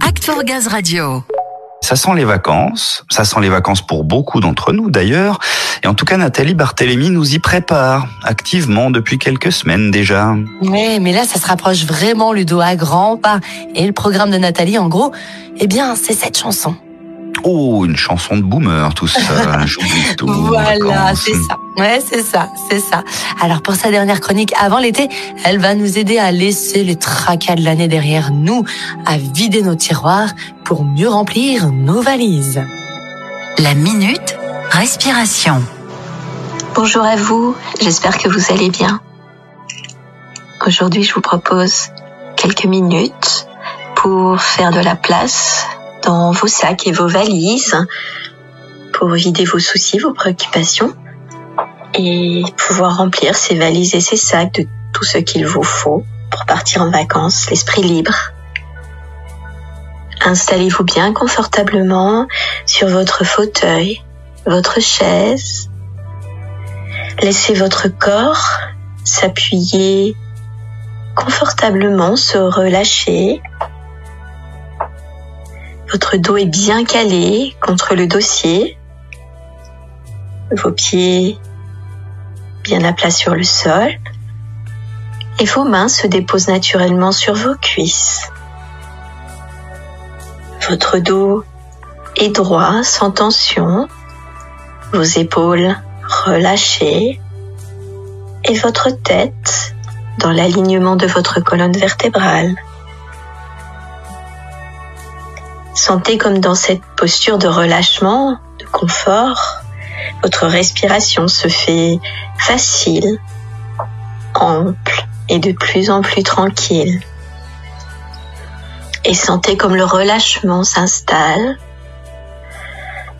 Act for Gaz Radio. Ça sent les vacances, ça sent les vacances pour beaucoup d'entre nous d'ailleurs, et en tout cas Nathalie Barthélémy nous y prépare activement depuis quelques semaines déjà. Ouais, mais là ça se rapproche vraiment Ludo à grands pas. Et le programme de Nathalie en gros, eh bien c'est cette chanson. Oh, une chanson de boomer, tout ça. J'oublie tout. Voilà, c'est ça. Ouais, c'est ça, c'est ça. Alors pour sa dernière chronique avant l'été, elle va nous aider à laisser les tracas de l'année derrière nous, à vider nos tiroirs pour mieux remplir nos valises. La minute respiration. Bonjour à vous, j'espère que vous allez bien. Aujourd'hui, je vous propose quelques minutes pour faire de la place dans vos sacs et vos valises pour vider vos soucis, vos préoccupations et pouvoir remplir ces valises et ces sacs de tout ce qu'il vous faut pour partir en vacances, l'esprit libre. Installez-vous bien confortablement sur votre fauteuil, votre chaise. Laissez votre corps s'appuyer confortablement, se relâcher votre dos est bien calé contre le dossier. Vos pieds bien à plat sur le sol. Et vos mains se déposent naturellement sur vos cuisses. Votre dos est droit, sans tension. Vos épaules relâchées. Et votre tête dans l'alignement de votre colonne vertébrale. Sentez comme dans cette posture de relâchement, de confort, votre respiration se fait facile, ample et de plus en plus tranquille. Et sentez comme le relâchement s'installe.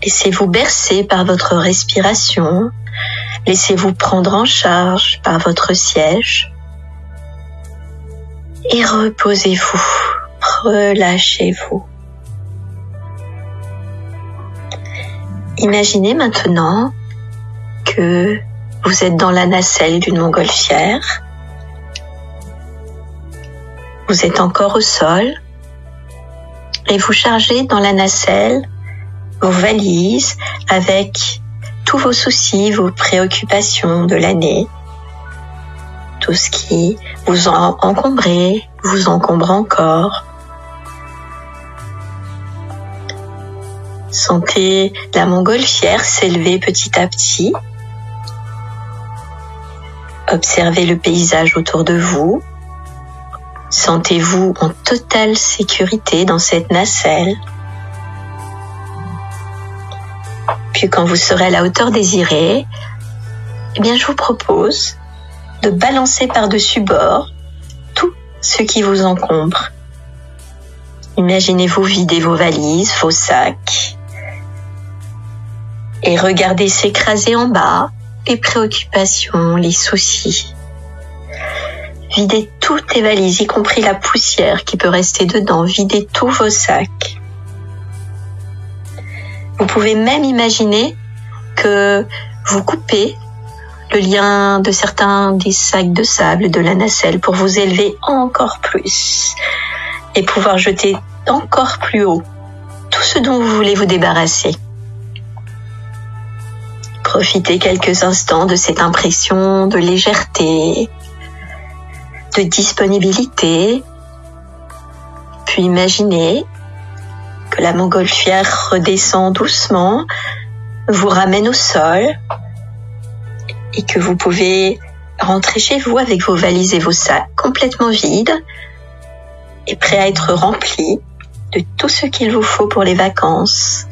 Laissez-vous bercer par votre respiration. Laissez-vous prendre en charge par votre siège. Et reposez-vous. Relâchez-vous. Imaginez maintenant que vous êtes dans la nacelle d'une montgolfière. Vous êtes encore au sol et vous chargez dans la nacelle vos valises avec tous vos soucis, vos préoccupations de l'année, tout ce qui vous a encombré, vous encombre encore. Sentez la montgolfière s'élever petit à petit. Observez le paysage autour de vous. Sentez-vous en totale sécurité dans cette nacelle. Puis quand vous serez à la hauteur désirée, eh bien je vous propose de balancer par-dessus bord tout ce qui vous encombre. Imaginez-vous vider vos valises, vos sacs, et regardez s'écraser en bas les préoccupations, les soucis. Videz toutes les valises, y compris la poussière qui peut rester dedans. Videz tous vos sacs. Vous pouvez même imaginer que vous coupez le lien de certains des sacs de sable de la nacelle pour vous élever encore plus et pouvoir jeter encore plus haut tout ce dont vous voulez vous débarrasser. Profitez quelques instants de cette impression de légèreté, de disponibilité, puis imaginez que la montgolfière redescend doucement, vous ramène au sol et que vous pouvez rentrer chez vous avec vos valises et vos sacs complètement vides et prêts à être remplis de tout ce qu'il vous faut pour les vacances.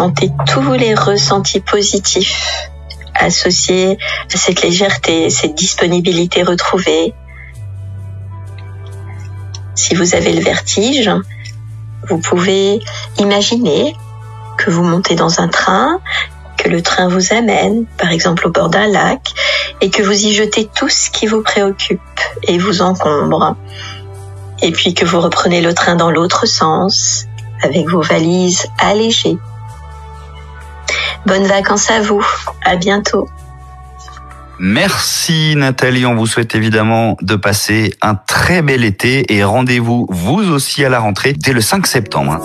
Sentez tous les ressentis positifs associés à cette légèreté, cette disponibilité retrouvée. Si vous avez le vertige, vous pouvez imaginer que vous montez dans un train, que le train vous amène, par exemple au bord d'un lac, et que vous y jetez tout ce qui vous préoccupe et vous encombre. Et puis que vous reprenez le train dans l'autre sens, avec vos valises allégées. Bonnes vacances à vous. À bientôt. Merci Nathalie, on vous souhaite évidemment de passer un très bel été et rendez-vous vous aussi à la rentrée dès le 5 septembre.